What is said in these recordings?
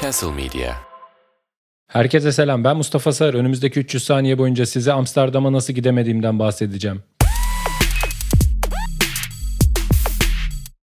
Castle Media. Herkese selam. Ben Mustafa Sar. Önümüzdeki 300 saniye boyunca size Amsterdam'a nasıl gidemediğimden bahsedeceğim.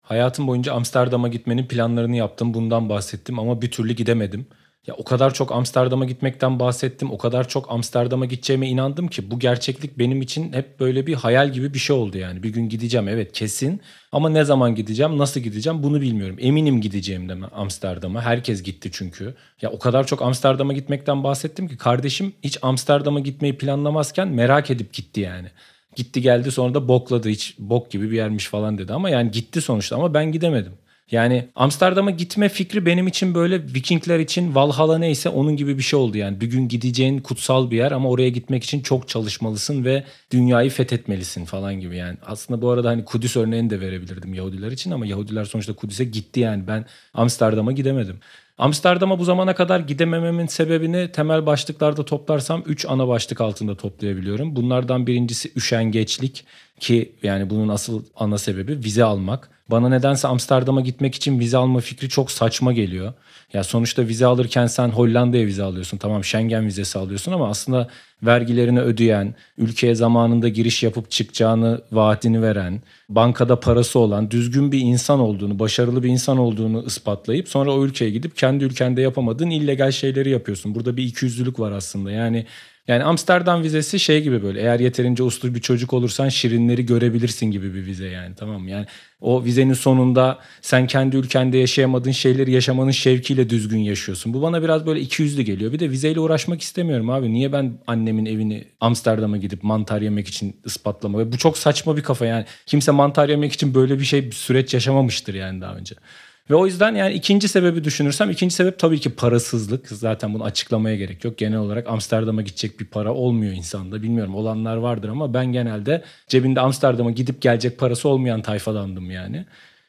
Hayatım boyunca Amsterdam'a gitmenin planlarını yaptım. Bundan bahsettim ama bir türlü gidemedim. Ya o kadar çok Amsterdam'a gitmekten bahsettim. O kadar çok Amsterdam'a gideceğime inandım ki bu gerçeklik benim için hep böyle bir hayal gibi bir şey oldu yani. Bir gün gideceğim evet kesin ama ne zaman gideceğim, nasıl gideceğim bunu bilmiyorum. Eminim gideceğim de Amsterdam'a. Herkes gitti çünkü. Ya o kadar çok Amsterdam'a gitmekten bahsettim ki kardeşim hiç Amsterdam'a gitmeyi planlamazken merak edip gitti yani. Gitti geldi sonra da bokladı hiç bok gibi bir yermiş falan dedi ama yani gitti sonuçta ama ben gidemedim. Yani Amsterdam'a gitme fikri benim için böyle Vikingler için Valhalla neyse onun gibi bir şey oldu yani. Bir gün gideceğin kutsal bir yer ama oraya gitmek için çok çalışmalısın ve dünyayı fethetmelisin falan gibi yani. Aslında bu arada hani Kudüs örneğini de verebilirdim Yahudiler için ama Yahudiler sonuçta Kudüs'e gitti yani. Ben Amsterdam'a gidemedim. Amsterdam'a bu zamana kadar gidemememin sebebini temel başlıklarda toplarsam 3 ana başlık altında toplayabiliyorum. Bunlardan birincisi üşengeçlik ki yani bunun asıl ana sebebi vize almak. Bana nedense Amsterdam'a gitmek için vize alma fikri çok saçma geliyor. Ya sonuçta vize alırken sen Hollanda'ya vize alıyorsun. Tamam Schengen vizesi alıyorsun ama aslında vergilerini ödeyen, ülkeye zamanında giriş yapıp çıkacağını vaatini veren, bankada parası olan, düzgün bir insan olduğunu, başarılı bir insan olduğunu ispatlayıp sonra o ülkeye gidip kendi ülkende yapamadığın illegal şeyleri yapıyorsun. Burada bir ikiyüzlülük var aslında. Yani yani Amsterdam vizesi şey gibi böyle eğer yeterince uslu bir çocuk olursan şirinleri görebilirsin gibi bir vize yani tamam mı? Yani o vizenin sonunda sen kendi ülkende yaşayamadığın şeyleri yaşamanın şevkiyle düzgün yaşıyorsun. Bu bana biraz böyle iki yüzlü geliyor. Bir de vizeyle uğraşmak istemiyorum abi. Niye ben annemin evini Amsterdam'a gidip mantar yemek için ispatlamak? Bu çok saçma bir kafa yani. Kimse mantar yemek için böyle bir şey bir süreç yaşamamıştır yani daha önce. Ve o yüzden yani ikinci sebebi düşünürsem ikinci sebep tabii ki parasızlık. Zaten bunu açıklamaya gerek yok. Genel olarak Amsterdam'a gidecek bir para olmuyor insanda. Bilmiyorum olanlar vardır ama ben genelde cebinde Amsterdam'a gidip gelecek parası olmayan tayfadandım yani.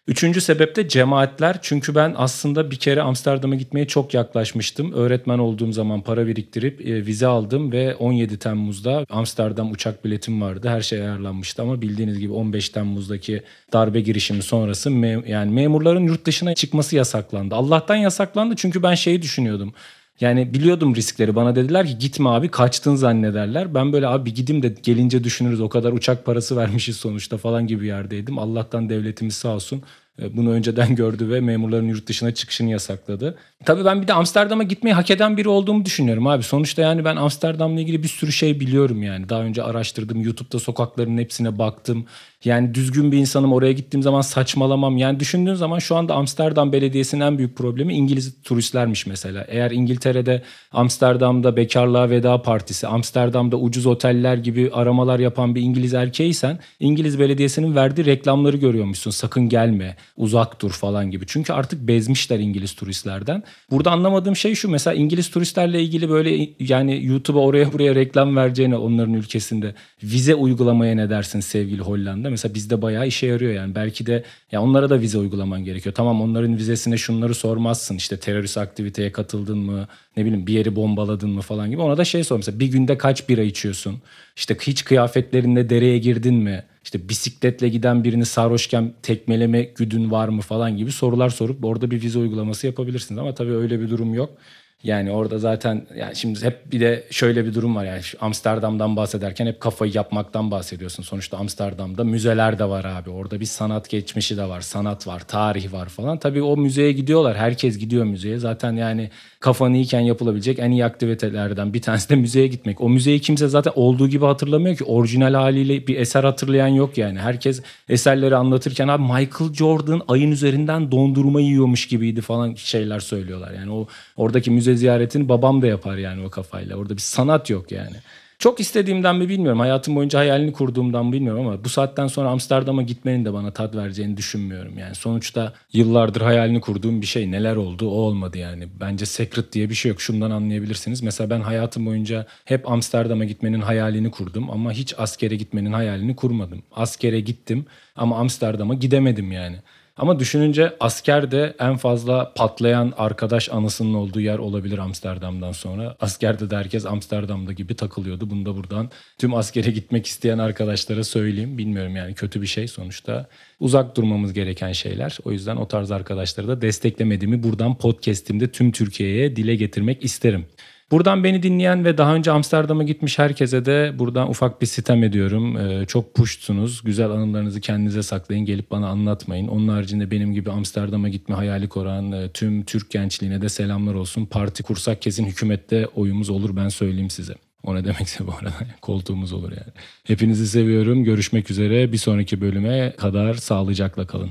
Üçüncü sebep de cemaatler. Çünkü ben aslında bir kere Amsterdam'a gitmeye çok yaklaşmıştım. Öğretmen olduğum zaman para biriktirip e, vize aldım ve 17 Temmuz'da Amsterdam uçak biletim vardı. Her şey ayarlanmıştı ama bildiğiniz gibi 15 Temmuz'daki darbe girişimi sonrası me- yani memurların yurt dışına çıkması yasaklandı. Allah'tan yasaklandı çünkü ben şeyi düşünüyordum. Yani biliyordum riskleri. Bana dediler ki gitme abi kaçtın zannederler. Ben böyle abi gidim de gelince düşünürüz o kadar uçak parası vermişiz sonuçta falan gibi yerdeydim. Allah'tan devletimiz sağ olsun bunu önceden gördü ve memurların yurt dışına çıkışını yasakladı. Tabii ben bir de Amsterdam'a gitmeyi hak eden biri olduğumu düşünüyorum abi. Sonuçta yani ben Amsterdam'la ilgili bir sürü şey biliyorum yani. Daha önce araştırdım. YouTube'da sokakların hepsine baktım. Yani düzgün bir insanım oraya gittiğim zaman saçmalamam. Yani düşündüğün zaman şu anda Amsterdam Belediyesi'nin en büyük problemi İngiliz turistlermiş mesela. Eğer İngiltere'de Amsterdam'da bekarlığa veda partisi, Amsterdam'da ucuz oteller gibi aramalar yapan bir İngiliz erkeğiysen İngiliz Belediyesi'nin verdiği reklamları görüyormuşsun. Sakın gelme, uzak dur falan gibi. Çünkü artık bezmişler İngiliz turistlerden. Burada anlamadığım şey şu mesela İngiliz turistlerle ilgili böyle yani YouTube'a oraya buraya reklam vereceğine onların ülkesinde vize uygulamaya ne dersin sevgili Hollanda? Mesela bizde bayağı işe yarıyor yani. Belki de ya onlara da vize uygulaman gerekiyor. Tamam onların vizesine şunları sormazsın. İşte terörist aktiviteye katıldın mı? Ne bileyim bir yeri bombaladın mı falan gibi. Ona da şey sor mesela bir günde kaç bira içiyorsun? İşte hiç kıyafetlerinde dereye girdin mi? İşte bisikletle giden birini sarhoşken tekmeleme güdün var mı falan gibi sorular sorup orada bir vize uygulaması yapabilirsiniz. Ama tabii öyle bir durum yok. Yani orada zaten yani şimdi hep bir de şöyle bir durum var yani Amsterdam'dan bahsederken hep kafayı yapmaktan bahsediyorsun. Sonuçta Amsterdam'da müzeler de var abi. Orada bir sanat geçmişi de var, sanat var, tarih var falan. Tabii o müzeye gidiyorlar. Herkes gidiyor müzeye. Zaten yani kafanı iyiken yapılabilecek en iyi aktivitelerden bir tanesi de müzeye gitmek. O müzeyi kimse zaten olduğu gibi hatırlamıyor ki. Orijinal haliyle bir eser hatırlayan yok yani. Herkes eserleri anlatırken abi Michael Jordan ayın üzerinden dondurma yiyormuş gibiydi falan şeyler söylüyorlar. Yani o oradaki müze ziyaretini babam da yapar yani o kafayla. Orada bir sanat yok yani. Çok istediğimden mi bilmiyorum. Hayatım boyunca hayalini kurduğumdan bilmiyorum ama bu saatten sonra Amsterdam'a gitmenin de bana tat vereceğini düşünmüyorum. Yani sonuçta yıllardır hayalini kurduğum bir şey neler oldu o olmadı yani. Bence secret diye bir şey yok. Şundan anlayabilirsiniz. Mesela ben hayatım boyunca hep Amsterdam'a gitmenin hayalini kurdum ama hiç askere gitmenin hayalini kurmadım. Askere gittim ama Amsterdam'a gidemedim yani. Ama düşününce askerde en fazla patlayan arkadaş anısının olduğu yer olabilir Amsterdam'dan sonra. Askerde de herkes Amsterdam'da gibi takılıyordu. Bunu da buradan tüm askere gitmek isteyen arkadaşlara söyleyeyim. Bilmiyorum yani kötü bir şey sonuçta. Uzak durmamız gereken şeyler. O yüzden o tarz arkadaşları da desteklemediğimi buradan podcast'imde tüm Türkiye'ye dile getirmek isterim. Buradan beni dinleyen ve daha önce Amsterdam'a gitmiş herkese de buradan ufak bir sitem ediyorum. Ee, çok puştunuz. Güzel anılarınızı kendinize saklayın. Gelip bana anlatmayın. Onun haricinde benim gibi Amsterdam'a gitme hayali kuran e, tüm Türk gençliğine de selamlar olsun. Parti kursak kesin hükümette oyumuz olur ben söyleyeyim size. O ne demekse bu arada koltuğumuz olur yani. Hepinizi seviyorum. Görüşmek üzere. Bir sonraki bölüme kadar sağlıcakla kalın.